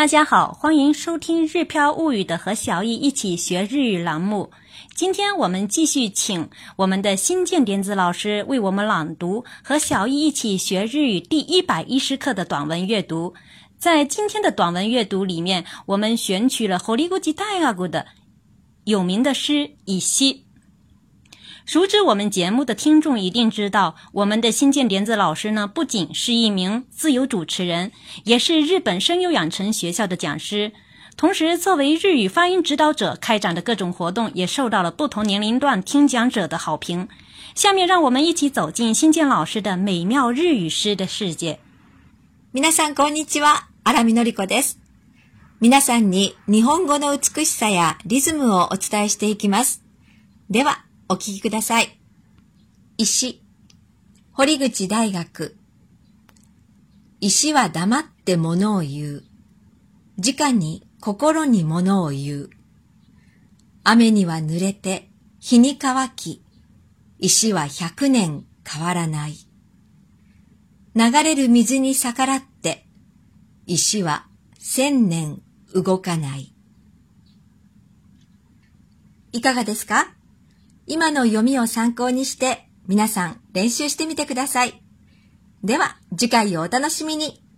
大家好，欢迎收听《日漂物语》的和小易一起学日语栏目。今天我们继续请我们的新建点子老师为我们朗读《和小易一起学日语》第一百一十课的短文阅读。在今天的短文阅读里面，我们选取了和咕叽大家咕的有名的诗以西》。熟知我们节目的听众一定知道，我们的新建莲子老师呢，不仅是一名自由主持人，也是日本声优养成学校的讲师，同时作为日语发音指导者开展的各种活动，也受到了不同年龄段听讲者的好评。下面让我们一起走进新建老师的美妙日语诗的世界。皆さんこんにちは、荒海典子です。皆さんに日本語の美しさやリズムをお伝えしていきます。では。お聞きください。石、堀口大学。石は黙って物を言う。直に心に物を言う。雨には濡れて、日に乾き、石は百年変わらない。流れる水に逆らって、石は千年動かない。いかがですか今の読みを参考にして皆さん練習してみてください。では次回をお楽しみに。